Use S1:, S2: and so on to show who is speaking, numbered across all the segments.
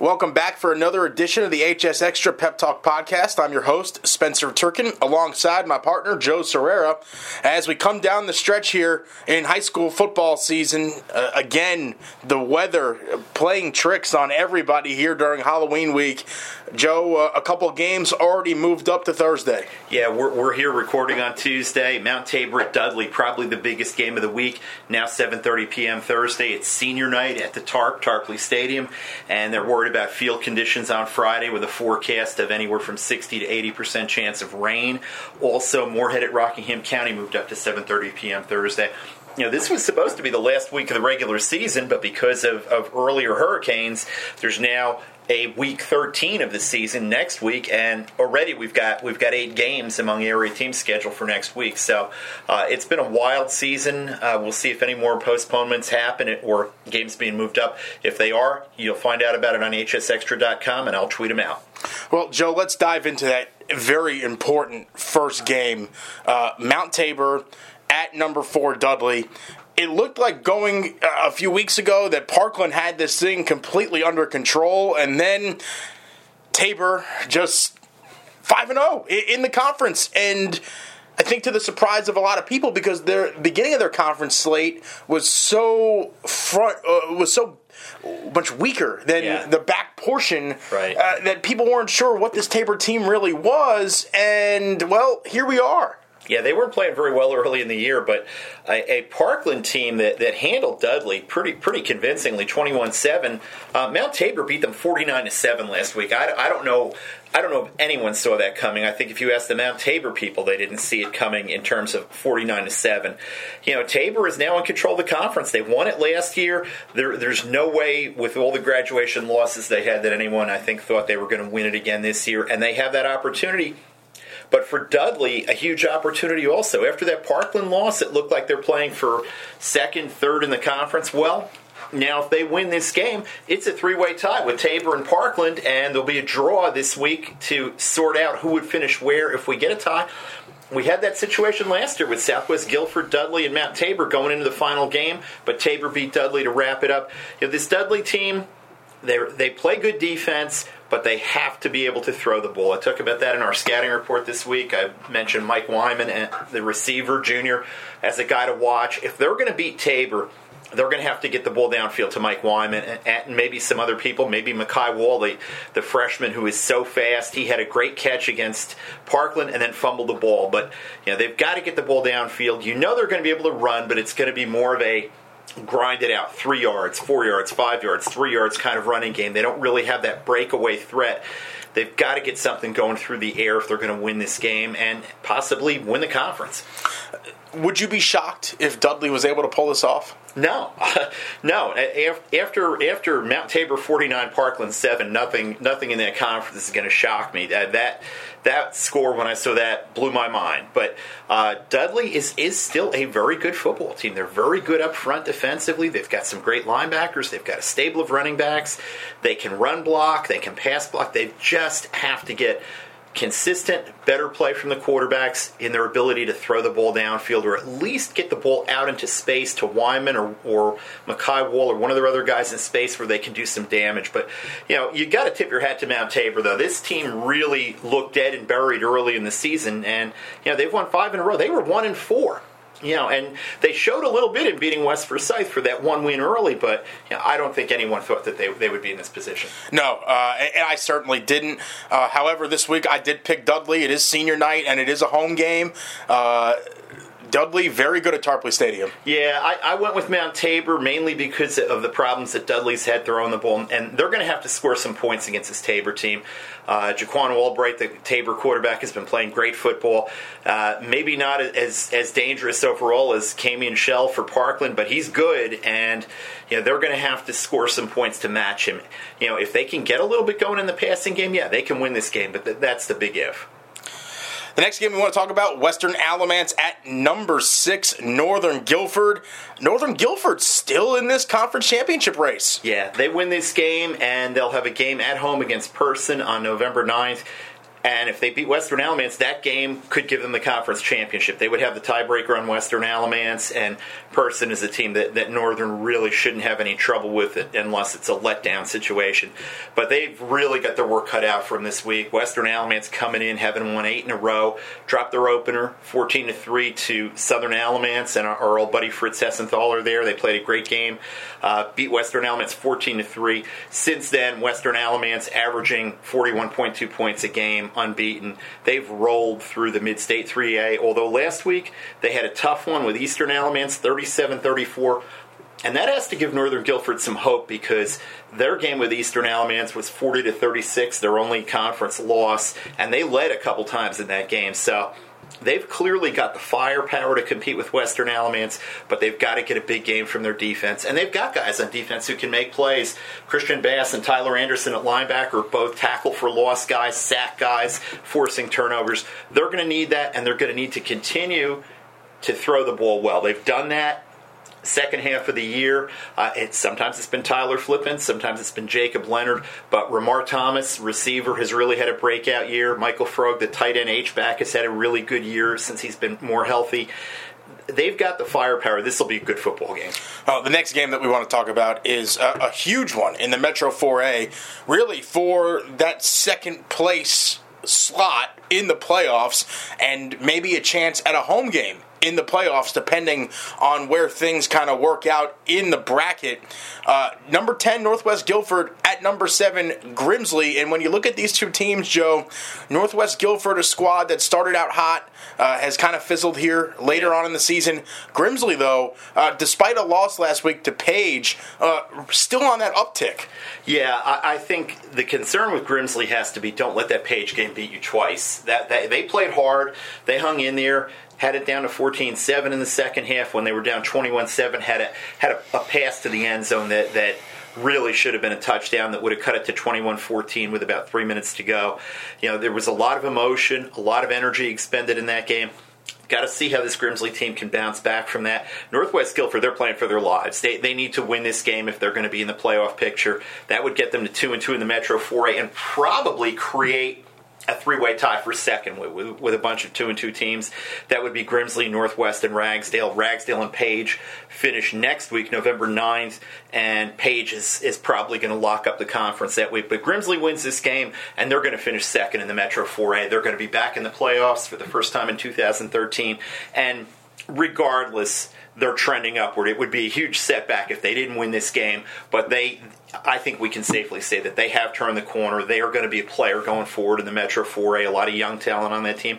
S1: Welcome back for another edition of the HSXtra Pep Talk podcast. I'm your host, Spencer Turkin, alongside my partner, Joe Sirera. As we come down the stretch here in high school football season, uh, again, the weather playing tricks on everybody here during Halloween week. Joe, uh, a couple games already moved up to Thursday.
S2: Yeah, we're, we're here recording on Tuesday. Mount Tabor at Dudley, probably the biggest game of the week. Now 7:30 p.m. Thursday. It's senior night at the Tarp Tarpley Stadium, and they're worried about field conditions on Friday with a forecast of anywhere from 60 to 80 percent chance of rain. Also, Morehead at Rockingham County moved up to 7:30 p.m. Thursday you know, this was supposed to be the last week of the regular season, but because of, of earlier hurricanes, there's now a week 13 of the season next week, and already we've got we've got eight games among area teams scheduled for next week. So uh, it's been a wild season. Uh, we'll see if any more postponements happen or games being moved up. If they are, you'll find out about it on hsxtra.com, and I'll tweet them out.
S1: Well, Joe, let's dive into that very important first game. Uh, Mount Tabor at number four Dudley it looked like going uh, a few weeks ago that Parkland had this thing completely under control, and then Tabor just five and zero oh in the conference, and I think to the surprise of a lot of people because their beginning of their conference slate was so front uh, was so much weaker than yeah. the back portion
S2: right.
S1: uh, that people weren't sure what this Tabor team really was, and well, here we are.
S2: Yeah, they weren't playing very well early in the year, but a, a Parkland team that, that handled Dudley pretty pretty convincingly, 21-7. Uh, Mount Tabor beat them 49 to 7 last week. I, I don't know I don't know if anyone saw that coming. I think if you ask the Mount Tabor people, they didn't see it coming in terms of 49 to 7. You know, Tabor is now in control of the conference. They won it last year. There, there's no way, with all the graduation losses they had, that anyone, I think, thought they were going to win it again this year. And they have that opportunity but for Dudley, a huge opportunity also. After that Parkland loss, it looked like they're playing for second, third in the conference. Well, now, if they win this game, it's a three way tie with Tabor and Parkland, and there'll be a draw this week to sort out who would finish where if we get a tie. We had that situation last year with Southwest Guilford, Dudley, and Mount Tabor going into the final game, but Tabor beat Dudley to wrap it up. You know, this Dudley team, they they play good defense, but they have to be able to throw the ball. I talked about that in our scouting report this week. I mentioned Mike Wyman, and the receiver junior, as a guy to watch. If they're going to beat Tabor, they're going to have to get the ball downfield to Mike Wyman and, and maybe some other people, maybe Makai Wally, the freshman who is so fast. He had a great catch against Parkland and then fumbled the ball. But you know they've got to get the ball downfield. You know they're going to be able to run, but it's going to be more of a grind it out three yards, four yards, five yards, three yards kind of running game. They don't really have that breakaway threat. They've got to get something going through the air if they're going to win this game and possibly win the conference.
S1: Would you be shocked if Dudley was able to pull this off?
S2: No, no. After after Mount Tabor forty nine, Parkland seven, nothing nothing in that conference is going to shock me. That that that score when I saw that blew my mind. But uh, Dudley is is still a very good football team. They're very good up front defensively. They've got some great linebackers. They've got a stable of running backs. They can run block. They can pass block. They just have to get consistent, better play from the quarterbacks in their ability to throw the ball downfield or at least get the ball out into space to Wyman or, or Makai Wall or one of their other guys in space where they can do some damage. But, you know, you got to tip your hat to Mount Tabor, though. This team really looked dead and buried early in the season, and, you know, they've won five in a row. They were one and four you know, and they showed a little bit in beating West Forsyth for that one win early, but you know, I don't think anyone thought that they, they would be in this position.
S1: No, uh, and I certainly didn't. Uh, however, this week I did pick Dudley. It is senior night, and it is a home game. Uh, Dudley, very good at Tarpley Stadium.
S2: Yeah, I, I, went with Mount Tabor mainly because of the problems that Dudley's had throwing the ball, and they're going to have to score some points against this Tabor team. Uh, Jaquan Albright, the Tabor quarterback, has been playing great football. Uh, maybe not as as dangerous overall as Camion Shell for Parkland, but he's good, and you know they're going to have to score some points to match him. You know, if they can get a little bit going in the passing game, yeah, they can win this game, but th- that's the big if.
S1: The next game we want to talk about Western Alamance at number six, Northern Guilford. Northern Guilford still in this conference championship race.
S2: Yeah, they win this game and they'll have a game at home against Person on November 9th And if they beat Western Alamance, that game could give them the conference championship. They would have the tiebreaker on Western Alamance, and Person is a team that, that Northern really shouldn't have any trouble with it unless it's a letdown situation. But they've really got their work cut out from this week. Western Alamance coming in, having won eight in a row, dropped their opener 14 to 3 to Southern Alamance, and our, our old buddy Fritz Hessenthaler there. They played a great game, uh, beat Western Alamance 14 to 3. Since then, Western Alamance averaging 41.2 points a game, unbeaten. They've rolled through the mid state 3A, although last week they had a tough one with Eastern Alamance 37 34. And that has to give Northern Guilford some hope because their game with Eastern Alamance was 40 to 36, their only conference loss, and they led a couple times in that game. So they've clearly got the firepower to compete with Western Alamance, but they've got to get a big game from their defense. And they've got guys on defense who can make plays. Christian Bass and Tyler Anderson at linebacker are both tackle for loss guys, sack guys, forcing turnovers. They're going to need that, and they're going to need to continue to throw the ball well. They've done that second half of the year. Uh, it, sometimes it's been Tyler Flippin, sometimes it's been Jacob Leonard, but Ramar Thomas, receiver, has really had a breakout year. Michael Frog, the tight end H back, has had a really good year since he's been more healthy. They've got the firepower. This will be a good football game.
S1: Uh, the next game that we want to talk about is a, a huge one in the Metro 4A, really for that second place slot in the playoffs and maybe a chance at a home game in the playoffs, depending on where things kind of work out in the bracket. Uh, number 10, Northwest Guilford at number 7, Grimsley. And when you look at these two teams, Joe, Northwest Guilford, a squad that started out hot, uh, has kind of fizzled here later on in the season. Grimsley, though, uh, despite a loss last week to Page, uh, still on that uptick.
S2: Yeah, I, I, think the concern with Grimsley has to be don't let that Page game beat you twice. That, that They played hard, they hung in there had it down to 14-7 in the second half when they were down 21-7 had a had a, a pass to the end zone that that really should have been a touchdown that would have cut it to 21-14 with about 3 minutes to go. You know, there was a lot of emotion, a lot of energy expended in that game. Got to see how this Grimsley team can bounce back from that. Northwest Guilford, they're playing for their lives. They, they need to win this game if they're going to be in the playoff picture. That would get them to 2 and 2 in the Metro 4A and probably create a three-way tie for second with, with, with, a bunch of two and two teams. That would be Grimsley, Northwest, and Ragsdale. Ragsdale and Page finish next week, November 9th, and Page is, is probably going to lock up the conference that week. But Grimsley wins this game, and they're going to finish second in the Metro 4A. They're going to be back in the playoffs for the first time in 2013, and regardless they're trending upward. It would be a huge setback if they didn't win this game, but they I think we can safely say that they have turned the corner. They are going to be a player going forward in the Metro 4A. A lot of young talent on that team.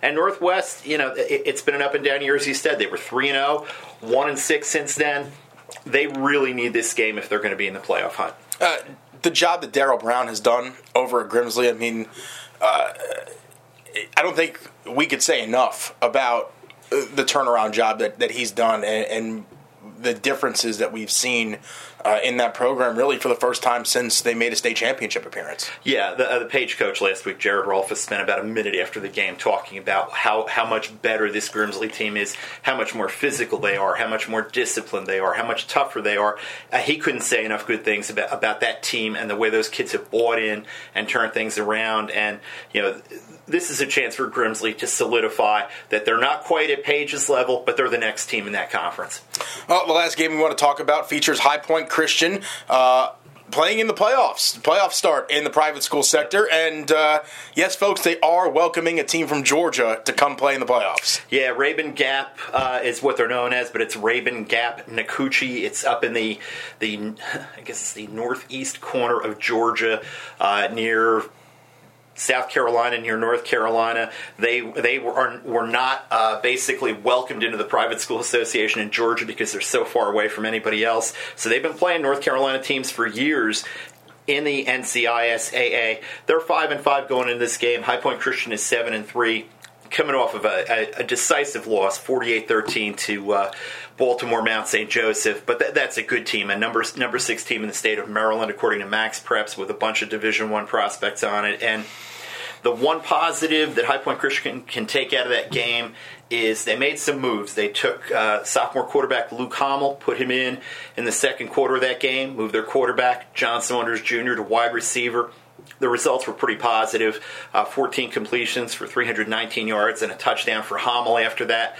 S2: And Northwest, you know, it, has been an up and down year, as you said. They were 3 0, 1 and 6 since then. They really need this game if they're going to be in the playoff hunt.
S1: Uh, the job that Daryl Brown has done over at Grimsley, I mean, uh, I don't think we could say enough about the turnaround job that, that he's done and, and the differences that we've seen uh, in that program really for the first time since they made a state championship appearance.
S2: Yeah, the, uh, the Page coach last week, Jared Rolfus, spent about a minute after the game talking about how, how much better this Grimsley team is, how much more physical they are, how much more disciplined they are, how much tougher they are. Uh, he couldn't say enough good things about, about that team and the way those kids have bought in and turned things around. And, you know, this is a chance for Grimsley to solidify that they're not quite at Page's level, but they're the next team in that conference.
S1: Well, the last game we want to talk about features High Point Christian. Uh, playing in the playoffs, playoff start in the private school sector, and uh, yes, folks, they are welcoming a team from Georgia to come play in the playoffs.
S2: Yeah, Rabun Gap uh, is what they're known as, but it's Rabun Gap Nacoochee. It's up in the the I guess it's the northeast corner of Georgia, uh, near South Carolina near North Carolina. They they were were not uh, basically welcomed into the private school association in Georgia because they're so far away from anybody else. So they've been playing North Carolina teams for years in the NCISAA. They're five and five going into this game. High Point Christian is seven and three, coming off of a, a, a decisive loss, 48-13 to. Uh, Baltimore Mount St. Joseph, but th- that's a good team, a number number six team in the state of Maryland, according to Max Preps, with a bunch of Division One prospects on it. And the one positive that High Point Christian can take out of that game is they made some moves. They took uh, sophomore quarterback Luke Hommel, put him in in the second quarter of that game, moved their quarterback John Saunders Jr. to wide receiver. The results were pretty positive. Uh, 14 completions for 319 yards and a touchdown for Hommel after that.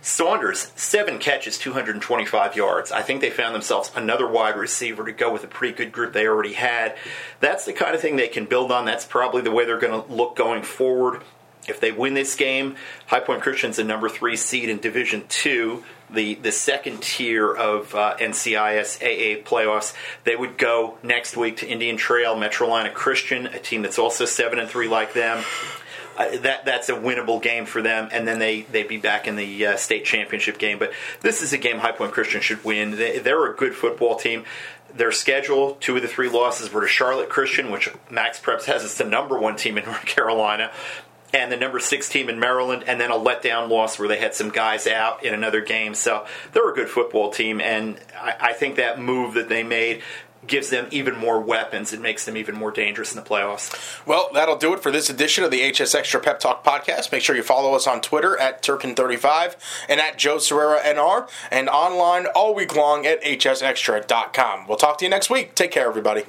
S2: Saunders, seven catches, 225 yards. I think they found themselves another wide receiver to go with a pretty good group they already had. That's the kind of thing they can build on. That's probably the way they're going to look going forward. If they win this game, High Point Christian's a number three seed in Division Two, the the second tier of uh, NCISAA playoffs. They would go next week to Indian Trail, Metrolina Christian, a team that's also seven and three like them. Uh, that that's a winnable game for them, and then they they'd be back in the uh, state championship game. But this is a game High Point Christian should win. They, they're a good football team. Their schedule, two of the three losses were to Charlotte Christian, which Max Preps has as the number one team in North Carolina, and the number six team in Maryland, and then a letdown loss where they had some guys out in another game. So they're a good football team, and I, I think that move that they made gives them even more weapons and makes them even more dangerous in the playoffs.
S1: Well, that'll do it for this edition of the HSXtra Pep Talk podcast. Make sure you follow us on Twitter at Turkin35 and at Joe Sirera NR and online all week long at hsxtra.com. We'll talk to you next week. Take care, everybody.